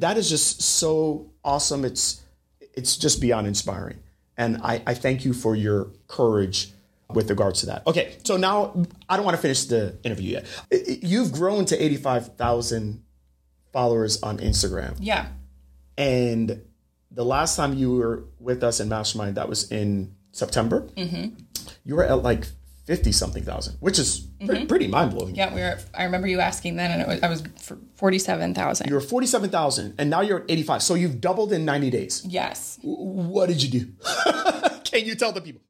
that is just so awesome. It's it's just beyond inspiring. And I, I thank you for your courage with regards to that. Okay, so now I don't want to finish the interview yet. You've grown to 85,000 followers on Instagram. Yeah. And the last time you were with us in Mastermind, that was in September. Mm-hmm. You were at like 50 something thousand, which is mm-hmm. pretty, pretty mind blowing. Yeah, we were. I remember you asking then, and it was, I was for forty-seven thousand. You were 47,000, and now you're at 85. So you've doubled in 90 days. Yes. What did you do? Can you tell the people?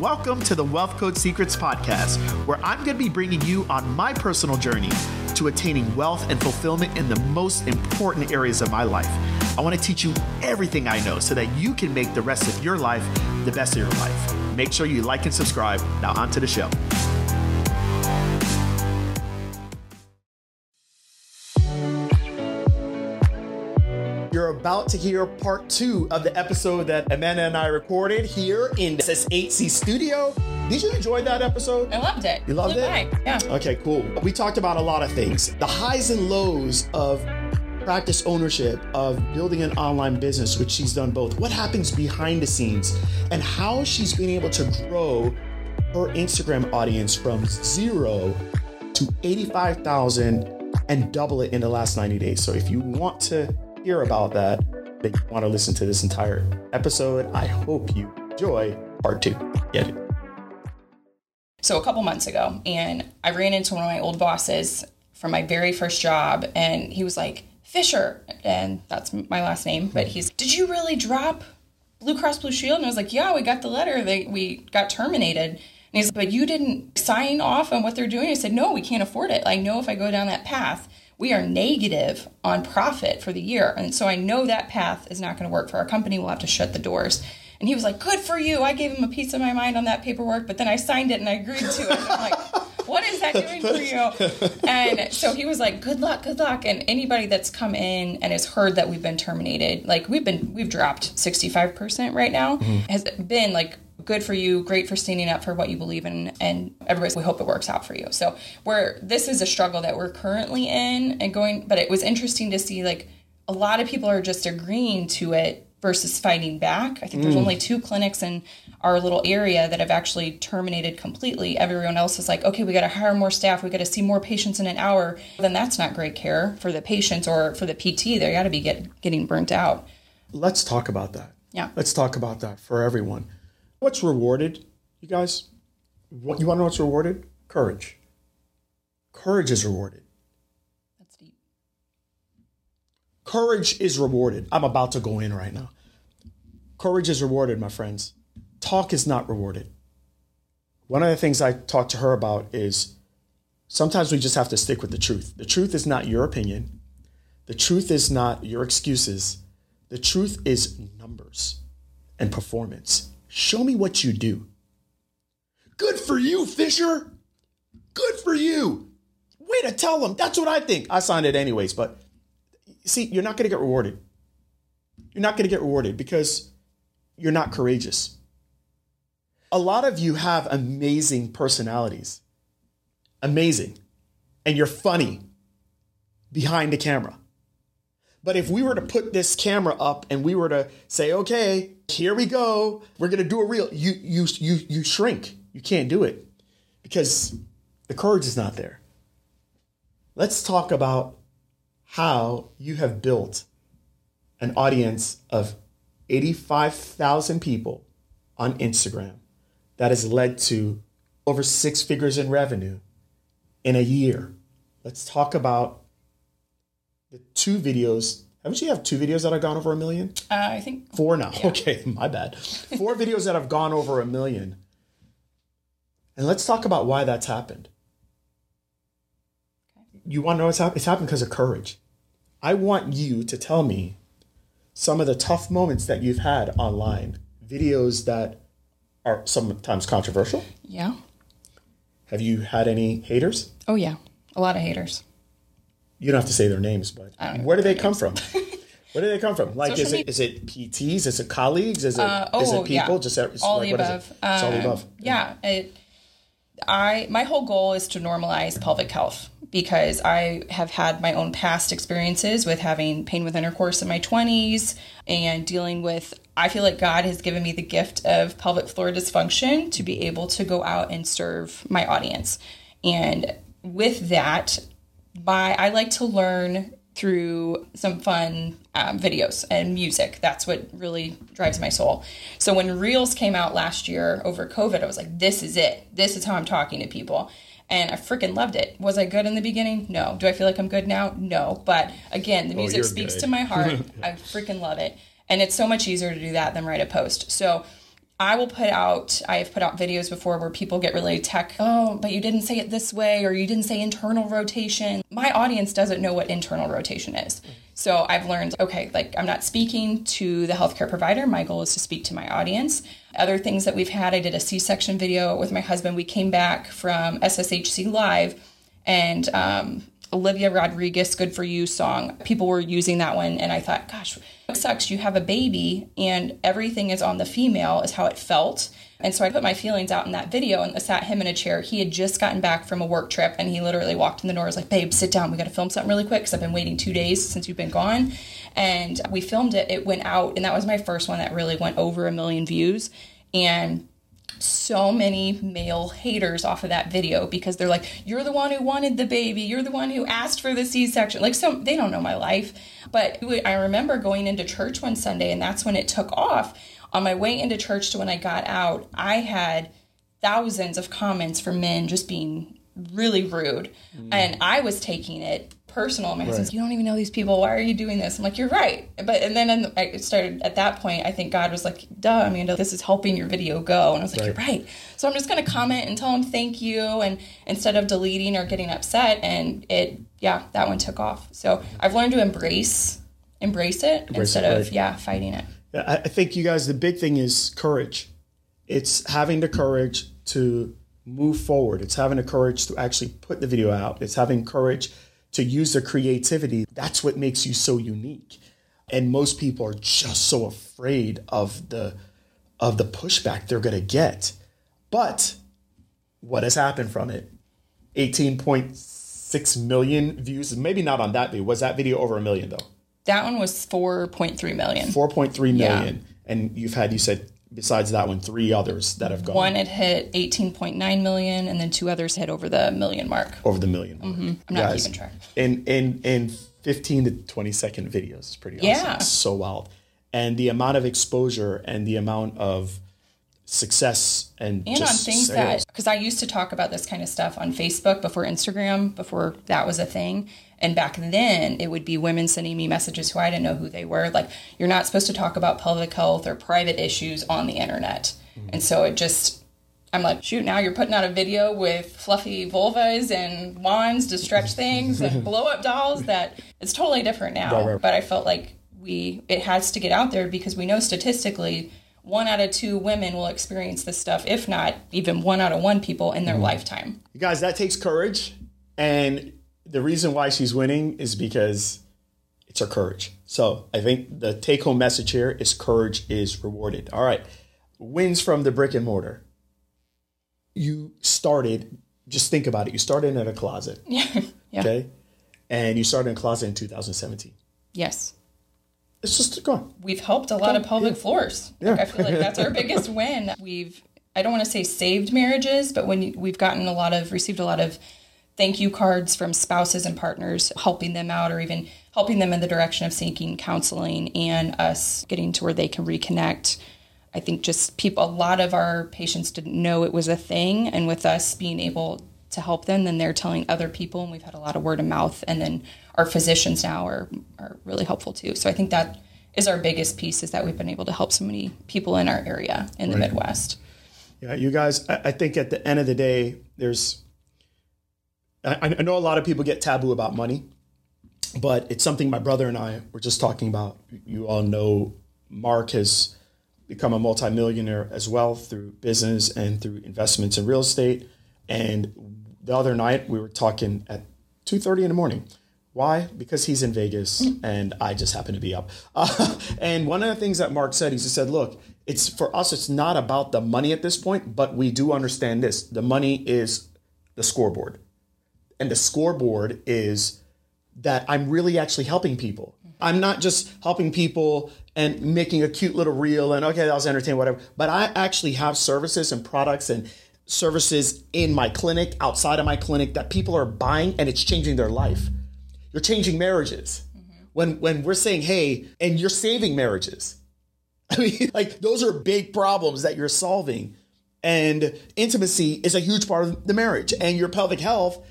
Welcome to the Wealth Code Secrets podcast, where I'm going to be bringing you on my personal journey to attaining wealth and fulfillment in the most important areas of my life. I want to teach you everything I know so that you can make the rest of your life the best of your life. Make sure you like and subscribe. Now, on to the show. You're about to hear part two of the episode that Amanda and I recorded here in this 8C studio. Did you enjoy that episode? I loved it. You loved Flew it? by. Yeah. Okay, cool. We talked about a lot of things the highs and lows of practice ownership, of building an online business, which she's done both. What happens behind the scenes, and how she's been able to grow her Instagram audience from zero to 85,000 and double it in the last 90 days. So if you want to hear about that, then you want to listen to this entire episode, I hope you enjoy part two. Get it? So a couple months ago, and I ran into one of my old bosses from my very first job, and he was like, Fisher, and that's my last name, but he's, did you really drop Blue Cross Blue Shield? And I was like, yeah, we got the letter. They, we got terminated. And he's like, but you didn't sign off on what they're doing. I said, no, we can't afford it. I know if I go down that path, we are negative on profit for the year. And so I know that path is not going to work for our company. We'll have to shut the doors. And he was like, good for you. I gave him a piece of my mind on that paperwork, but then I signed it and I agreed to it. And I'm like, what is that doing for you? And so he was like, good luck, good luck. And anybody that's come in and has heard that we've been terminated, like we've been, we've dropped 65% right now, mm-hmm. has been like, good for you, great for standing up for what you believe in, and everybody, we hope it works out for you. So we're, this is a struggle that we're currently in and going, but it was interesting to see like a lot of people are just agreeing to it versus fighting back. I think there's mm. only two clinics in our little area that have actually terminated completely. Everyone else is like, okay, we got to hire more staff. We got to see more patients in an hour. Then that's not great care for the patients or for the PT. They got to be get, getting burnt out. Let's talk about that. Yeah. Let's talk about that for everyone. What's rewarded, you guys? What you want to know what's rewarded? Courage. Courage is rewarded. Courage is rewarded. I'm about to go in right now. Courage is rewarded, my friends. Talk is not rewarded. One of the things I talk to her about is sometimes we just have to stick with the truth. The truth is not your opinion. The truth is not your excuses. The truth is numbers and performance. Show me what you do. Good for you, Fisher. Good for you. Way to tell them. That's what I think. I signed it anyways, but see, you're not going to get rewarded. You're not going to get rewarded because you're not courageous. A lot of you have amazing personalities. Amazing. And you're funny behind the camera. But if we were to put this camera up and we were to say, okay, here we go, we're gonna do a reel, you you you you shrink. You can't do it because the courage is not there. Let's talk about how you have built an audience of 85,000 people on Instagram that has led to over six figures in revenue in a year. Let's talk about the two videos. Haven't you have two videos that have gone over a million? Uh, I think Four now. Okay, my bad. Four videos that have gone over a million. And let's talk about why that's happened. You want to know what's happened? It's happened because of courage. I want you to tell me some of the tough moments that you've had online, videos that are sometimes controversial. yeah. Have you had any haters? Oh yeah, a lot of haters. You don't have to say their names, but where do they come from? Where do they come from? Like, is it is it PTs? Is it colleagues? Is it is oh, it people? yeah. Just all like, the what is it? above. It's all the Um, above. Yeah, it, I my whole goal is to normalize pelvic health because I have had my own past experiences with having pain with intercourse in my 20s and dealing with. I feel like God has given me the gift of pelvic floor dysfunction to be able to go out and serve my audience. And with that, by I like to learn through some fun um, videos and music. That's what really drives my soul. So when Reels came out last year over COVID, I was like, this is it. This is how I'm talking to people. And I freaking loved it. Was I good in the beginning? No. Do I feel like I'm good now? No. But again, the music oh, speaks good. to my heart. I freaking love it. And it's so much easier to do that than write a post. So I will put out, I have put out videos before where people get really tech, oh, but you didn't say it this way, or you didn't say internal rotation. My audience doesn't know what internal rotation is. So I've learned, okay, like I'm not speaking to the healthcare provider. My goal is to speak to my audience. Other things that we've had, I did a C section video with my husband. We came back from SSHC Live and um, Olivia Rodriguez Good For You song. People were using that one, and I thought, gosh, it sucks. You have a baby, and everything is on the female, is how it felt. And so I put my feelings out in that video and sat him in a chair. He had just gotten back from a work trip, and he literally walked in the door. I was like, babe, sit down. We got to film something really quick because I've been waiting two days since you've been gone. And we filmed it. It went out, and that was my first one that really went over a million views. And so many male haters off of that video because they're like, "You're the one who wanted the baby. You're the one who asked for the C-section." Like, so they don't know my life. But I remember going into church one Sunday, and that's when it took off. On my way into church to when I got out, I had thousands of comments from men just being really rude, mm. and I was taking it personal. My husband's, right. you don't even know these people. Why are you doing this? I'm like, you're right. But and then I started at that point. I think God was like, duh, Amanda, this is helping your video go. And I was like, right. you're right. So I'm just going to comment and tell him thank you, and instead of deleting or getting upset. And it, yeah, that one took off. So I've learned to embrace, embrace it embrace instead it, right. of yeah, fighting it. Yeah, I think you guys, the big thing is courage. It's having the courage to move forward. It's having the courage to actually put the video out. It's having courage to use their creativity. That's what makes you so unique. And most people are just so afraid of the of the pushback they're going to get. But what has happened from it? 18.6 million views. Maybe not on that video. Was that video over a million though? That one was 4.3 million. 4.3 million. Yeah. And you've had, you said besides that one, three others that have gone. One had hit 18.9 million, and then two others hit over the million mark. Over the 1000000 mm-hmm. I'm not Guys, keeping track. In in in 15 to 20 second videos is pretty awesome. Yeah, it's so wild, and the amount of exposure and the amount of success and and on things sales. that because I used to talk about this kind of stuff on Facebook before Instagram before that was a thing and back then, it would be women sending me messages who I didn't know who they were. Like, you're not supposed to talk about pelvic health or private issues on the internet. Mm-hmm. And so it just, I'm like, shoot, now you're putting out a video with fluffy vulvas and wands to stretch things and blow up dolls that it's totally different now. Right, right. But I felt like we, it has to get out there because we know statistically one out of two women will experience this stuff, if not even one out of one people in their mm-hmm. lifetime. You guys, that takes courage. And the reason why she's winning is because it's her courage. So I think the take home message here is courage is rewarded. All right. Wins from the brick and mortar. You started, just think about it. You started in a closet. Yeah. yeah. Okay. And you started in a closet in 2017. Yes. It's just go on. We've helped a lot of pelvic yeah. floors. Yeah. Like, I feel like that's our biggest win. We've, I don't want to say saved marriages, but when we've gotten a lot of, received a lot of thank you cards from spouses and partners helping them out or even helping them in the direction of seeking counseling and us getting to where they can reconnect. I think just people, a lot of our patients didn't know it was a thing. And with us being able to help them, then they're telling other people. And we've had a lot of word of mouth. And then our physicians now are, are really helpful too. So I think that is our biggest piece is that we've been able to help so many people in our area in the right. Midwest. Yeah, you guys, I think at the end of the day, there's I, I know a lot of people get taboo about money, but it's something my brother and I were just talking about. You all know Mark has become a multimillionaire as well through business and through investments in real estate. And the other night we were talking at 2:30 in the morning. Why? Because he's in Vegas and I just happen to be up. Uh, and one of the things that Mark said, he just said, "Look, it's for us. It's not about the money at this point, but we do understand this. The money is the scoreboard and the scoreboard is that I'm really actually helping people. I'm not just helping people and making a cute little reel and okay, that was entertaining, whatever. But I actually have services and products and services in my clinic, outside of my clinic that people are buying and it's changing their life. You're changing marriages. Mm-hmm. When when we're saying, hey, and you're saving marriages. I mean, like those are big problems that you're solving. And intimacy is a huge part of the marriage. And your pelvic health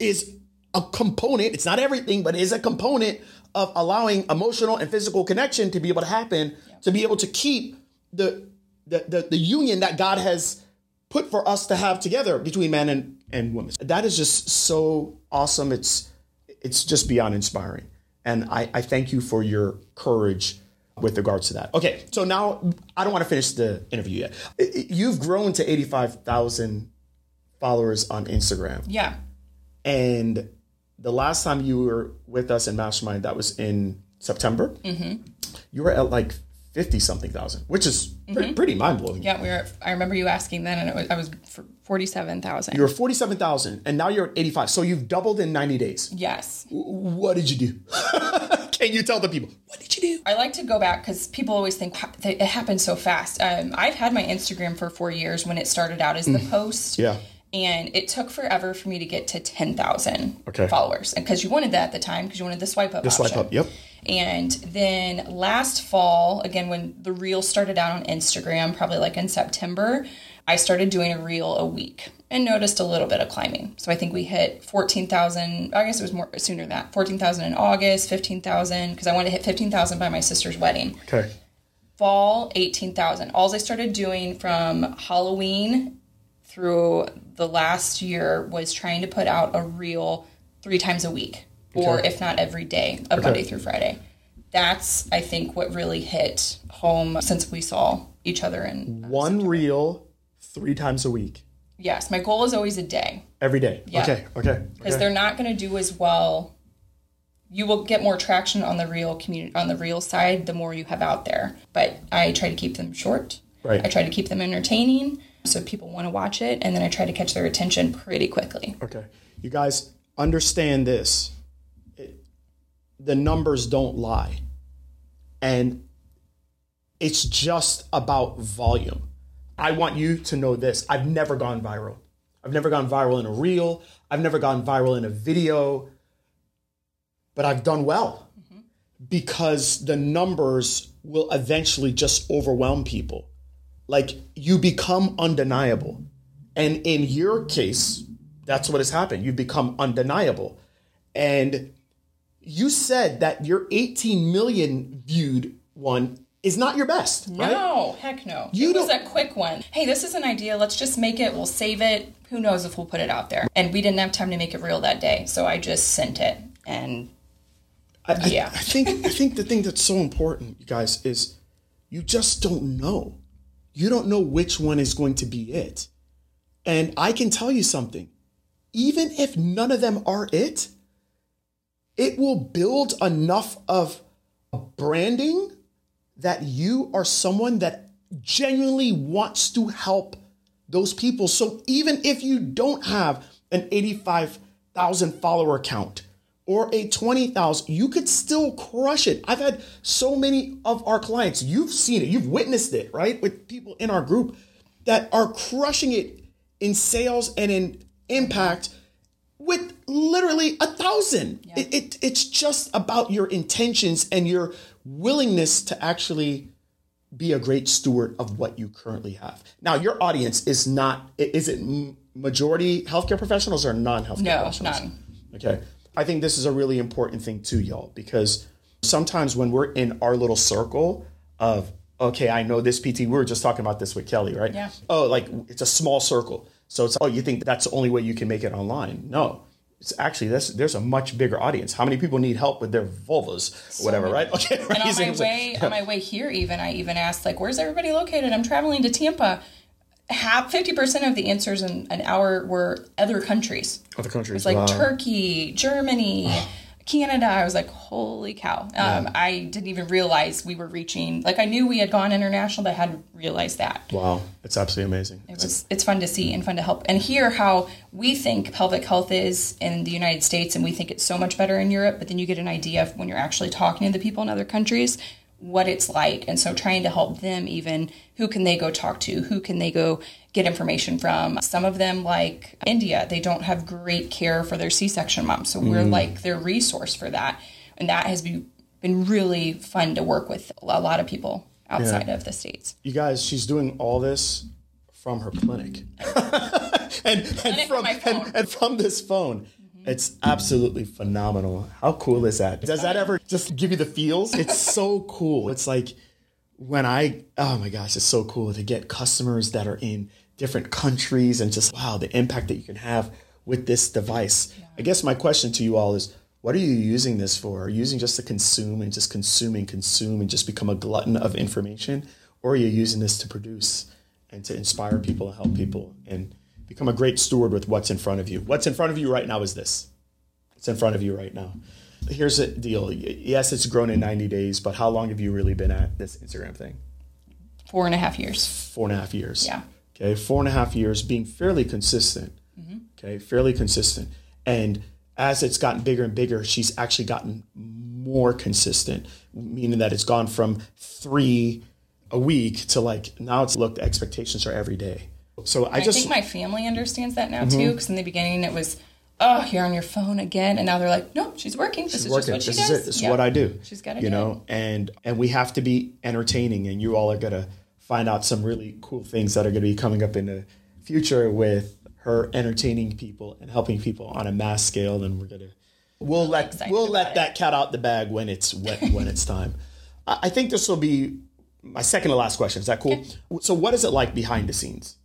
is a component, it's not everything, but it is a component of allowing emotional and physical connection to be able to happen, to be able to keep the, the the the union that God has put for us to have together between man and, and woman. That is just so awesome. It's it's just beyond inspiring. And I, I thank you for your courage with regards to that. Okay, so now I don't want to finish the interview yet. You've grown to 85,000 followers on Instagram. Yeah. And the last time you were with us in Mastermind, that was in September. Mm-hmm. You were at like 50 something thousand, which is pretty, pretty mind blowing. Yeah, we were. I remember you asking then, and it was, I was for forty-seven thousand. You were 47,000 and now you're at 85. So you've doubled in 90 days. Yes. What did you do? Can you tell the people? What did you do? I like to go back because people always think that it happened so fast. Um, I've had my Instagram for four years when it started out as the post. Yeah. And it took forever for me to get to 10,000 Okay. followers. And because you wanted that at the time, because you wanted the swipe up The swipe up. Yep. And then last fall, again, when the reel started out on Instagram, probably like in September, I started doing a reel a week and noticed a little bit of climbing. So I think we hit 14,000. I guess it was more sooner than that. 14,000 in August, 15,000, because I wanted to hit 15,000 by my sister's wedding. Okay. Fall, 18,000. All I started doing from Halloween through the last year was trying to put out a reel three times a week, or Okay. if not every day of Monday through Friday. That's, I think, what really hit home since we saw each other. And uh, One reel three times a week, yes, my goal is always a day every day. Yeah. Okay. Okay. because okay. they're not going to do as well. You will get more traction on the reel community on the reel side the more you have out there. But I try to keep them short. Right. I try to keep them entertaining so people want to watch it, and then I try to catch their attention pretty quickly. Okay. You guys understand this. The numbers don't lie. And it's just about volume. I want you to know this. I've never gone viral. I've never gone viral in a reel. I've never gone viral in a video. But I've done well mm-hmm. because the numbers will eventually just overwhelm people. Like you become undeniable. And in your case, that's what has happened. You've become undeniable. And you said that your 18 million viewed one is not your best, right? No, heck no. You it was a quick one. Hey, this is an idea. Let's just make it. We'll save it. Who knows if we'll put it out there? And we didn't have time to make it real that day, so I just sent it. And I, I- Yeah. I think I think the thing that's so important, you guys, is you just don't know. You don't know which one is going to be it. And I can tell you something. Even if none of them are it, it will build enough of branding that you are someone that genuinely wants to help those people. So even if you don't have an 85,000 follower count or a 20,000, you could still crush it. I've had so many of our clients, you've seen it, you've witnessed it, right? With people in our group that are crushing it in sales and in impact with literally a thousand. It, it, it's just about your intentions and your willingness to actually be a great steward of what you currently have. Now, your audience is not, is it majority healthcare professionals or non healthcare no, professionals? none. Okay. I think this is a really important thing too, y'all, because sometimes when we're in our little circle of, okay, I know this PT, we were just talking about this with Kelly, right? Yeah. Oh, like it's a small circle. So it's, oh, you think that's the only way you can make it online? No. It's actually, there's, there's a much bigger audience. How many people need help with their vulvas or whatever, right? Okay. And on my way, on my way here, even I even asked like, "Where's everybody located?" I'm traveling to Tampa. Half fifty percent of the answers in an hour were other countries. Other countries. Like wow. Turkey, Germany, Canada. I was like, holy cow. Um, I didn't even realize we were reaching, like, I knew we had gone international, but I hadn't realized that. Wow, it's absolutely amazing. It was, it's fun to see and fun to help and hear how we think pelvic health is in the United States and we think it's so much better in Europe, but then you get an idea of when you're actually talking to the people in other countries what it's like and so trying to help them even who can they go talk to who can they go get information from some of them like india they don't have great care for their c-section moms so we're mm. like their resource for that and that has been, been really fun to work with a lot of people outside of the states You guys, she's doing all this from her clinic, and and from from my phone. and, and from this phone. It's absolutely phenomenal. How cool is that? Does that ever just give you the feels? It's so cool. It's like when I oh my gosh, it's so cool to get customers that are in different countries and just wow, the impact that you can have with this device. I guess my question to you all is what are you using this for? Are you using just to consume and just consuming, consume and just become a glutton of information? Or are you using this to produce and to inspire people and help people and become a great steward with what's in front of you? What's in front of you right now is this. It's in front of you right now. Here's the deal. Yes, it's grown in 90 days, but how long have you really been at this Instagram thing? four and a half years Four and a half years. Yeah. Okay. Four and a half years being fairly consistent. Mm-hmm. Okay. Fairly consistent. And as it's gotten bigger and bigger, she's actually gotten more consistent, meaning that it's gone from three a week to like now it's looked expectations are every day. So I I just think my family understands that now mm-hmm. too, because in the beginning it was, oh, you're on your phone again, and now they're like, no, she's working. This is just working. what she does. is it. This is Yeah. what I do. She's gotta you do know, and and we have to be entertaining, and you all are gonna find out some really cool things that are gonna be coming up in the future with her entertaining people and helping people on a mass scale. And we're gonna we'll let we'll let it. that cat out the bag when it's when, when it's time. I I think this will be my second to last question. Is that cool? So, what is it like behind the scenes?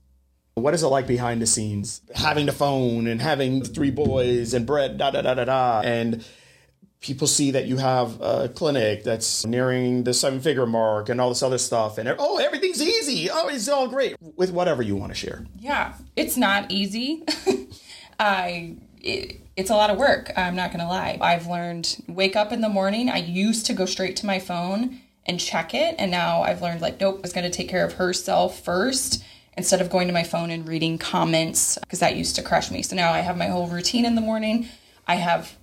What is it like behind the scenes? Having the phone and having three boys and Brett, da da da da da, and people see that you have a clinic that's nearing the seven figure mark and all this other stuff, and oh, everything's easy. Oh, it's all great with whatever you want to share. Yeah, it's not easy. I it, it's a lot of work. I'm not gonna lie. I've learned wake up in the morning. I used to go straight to my phone and check it, and now I've learned like nope, I gonna take care of herself first instead of going to my phone and reading comments because that used to crush me. So now I have my whole routine in the morning. I have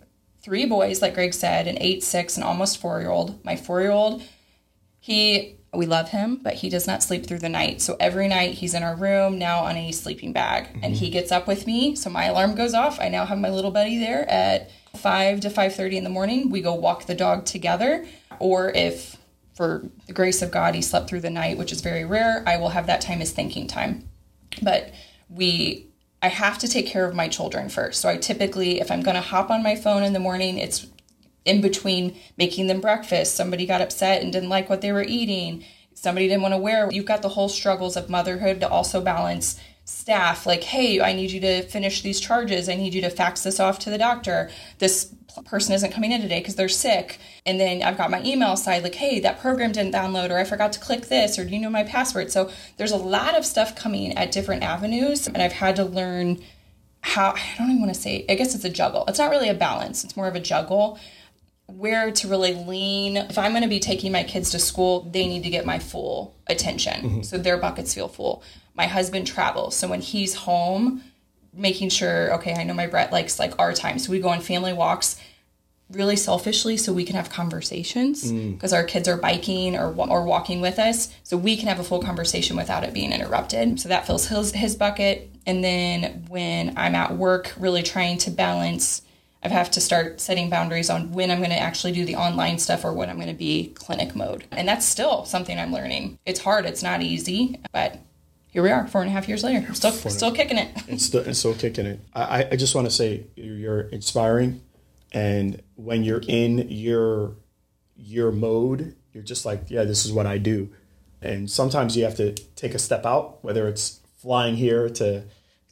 three boys, like Greg said, an eight, six, and almost four year old. My four year old he we love him but he does not sleep through the night. So every night he's in our room now on a sleeping bag. And he gets up with me. So my alarm goes off. I now have my little buddy there at 5 to 5.30 in the morning. We go walk the dog together. Or if for the grace of god he slept through the night which is very rare i will have that time as thinking time. But we i have to take care of my children first so i typically if i'm going to hop on my phone in the morning it's in between making them breakfast. Somebody got upset and didn't like what they were eating. Somebody didn't want to wear. You've got the whole struggles of motherhood to also balance staff. Like, hey, I need you to finish these charges. I need you to fax this off to the doctor. This person isn't coming in today because they're sick. And then I've got my email side like, hey, that program didn't download, or I forgot to click this, or do you know my password? So there's a lot of stuff coming at different avenues. And I've had to learn how I don't even want to say I guess it's a juggle. It's not really a balance. It's more of a juggle where to really lean. If I'm going to be taking my kids to school, they need to get my full attention. Mm-hmm. So their buckets feel full. My husband travels. So when he's home, making sure, okay, I know my Brett likes like our time. So we go on family walks really selfishly so we can have conversations mm. because our kids are biking or or walking with us. So we can have a full conversation without it being interrupted. So that fills his his bucket. And then when I'm at work really trying to balance I have to start setting boundaries on when I'm going to actually do the online stuff or when I'm going to be clinic mode. And that's still something I'm learning. It's hard. It's not easy but here we are four and a half years later still still kicking it and still, and still kicking it. I, I just want to say you're inspiring, and when you're in your your mode, you're just like, yeah, this is what I do. And sometimes you have to take a step out, whether it's flying here to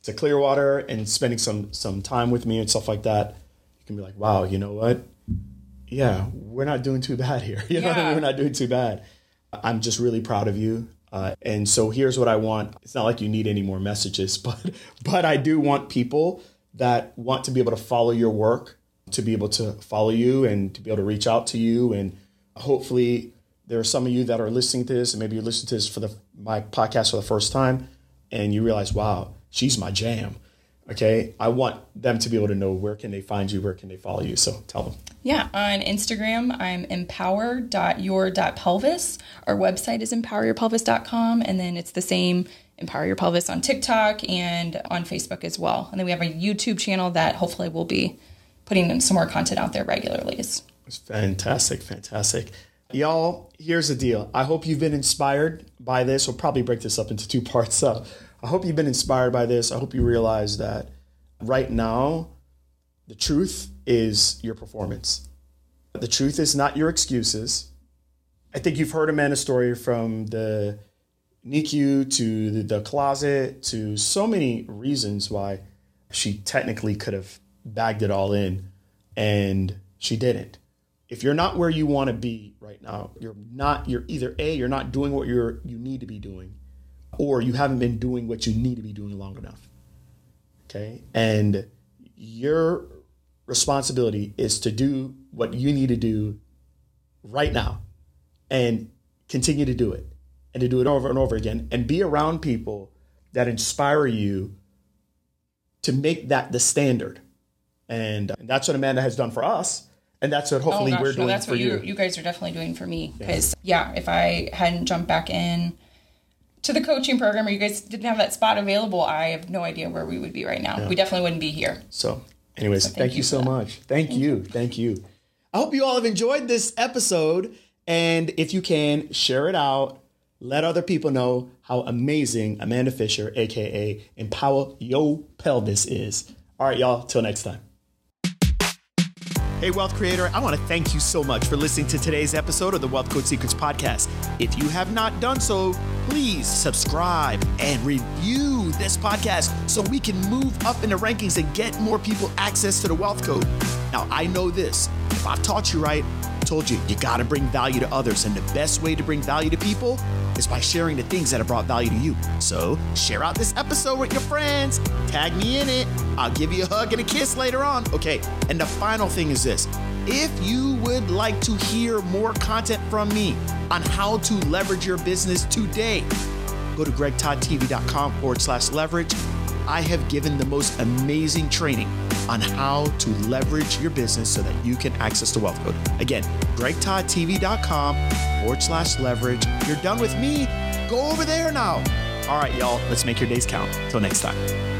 to Clearwater and spending some some time with me and stuff like that. You can be like, wow, you know what? Yeah, we're not doing too bad here. You know what I mean? Yeah. We're not doing too bad. I'm just really proud of you. Uh, and so here's what I want. It's not like you need any more messages, but but I do want people that want to be able to follow your work to be able to follow you and to be able to reach out to you. And hopefully, there are some of you that are listening to this, and maybe you're listening to this for the my podcast for the first time, and you realize, wow, she's my jam. Okay, I want them to be able to know where can they find you, where can they follow you. So tell them. Yeah, on Instagram, I'm empower.your.pelvis. Our website is empoweryourpelvis.com, and then it's the same Empower Your Pelvis on TikTok and on Facebook as well. And then we have a YouTube channel that hopefully will be putting some more content out there regularly. It's fantastic, fantastic. Y'all, here's the deal. I hope you've been inspired by this. We'll probably break this up into two parts. So I hope you've been inspired by this. I hope you realize that right now, the truth is your performance. The truth is not your excuses. I think you've heard Amanda's story from the NICU to the, the closet to so many reasons why she technically could have bagged it all in and she didn't. If you're not where you want to be right now, you're not you're either A, you're not doing what you're you need to be doing, or you haven't been doing what you need to be doing long enough. Okay? And your responsibility is to do what you need to do right now and continue to do it and to do it over and over again and be around people that inspire you to make that the standard. And, and that's what Amanda has done for us. And that's what hopefully oh gosh, we're doing no, that's for what you. you. guys are definitely doing for me. Because, yeah. yeah, if I hadn't jumped back in to the coaching program or you guys didn't have that spot available, I have no idea where we would be right now. Yeah. We definitely wouldn't be here. So, anyways, so thank, thank, you, so that. much. Thank, thank you. you. Thank you. I hope you all have enjoyed this episode. And if you can, share it out let other people know how amazing Amanda Fisher, aka Empower Yo Pelvis, is. All right, y'all, till next time. Hey, Wealth Creator, I want to thank you so much for listening to today's episode of the Wealth Code Secrets podcast. If you have not done so, please subscribe and review this podcast so we can move up in the rankings and get more people access to the Wealth Code. Now, I know this if I've taught you right, told you, you got to bring value to others. And the best way to bring value to people is by sharing the things that have brought value to you. So share out this episode with your friends, tag me in it. I'll give you a hug and a kiss later on. Okay, and the final thing is this if you would like to hear more content from me on how to leverage your business today, go to gregtoddtv.com forward slash leverage. I have given the most amazing training on how to leverage your business so that you can access the wealth code. Again, gregtoddtv.com forward slash leverage. You're done with me. Go over there now. All right, y'all, let's make your days count. Till next time.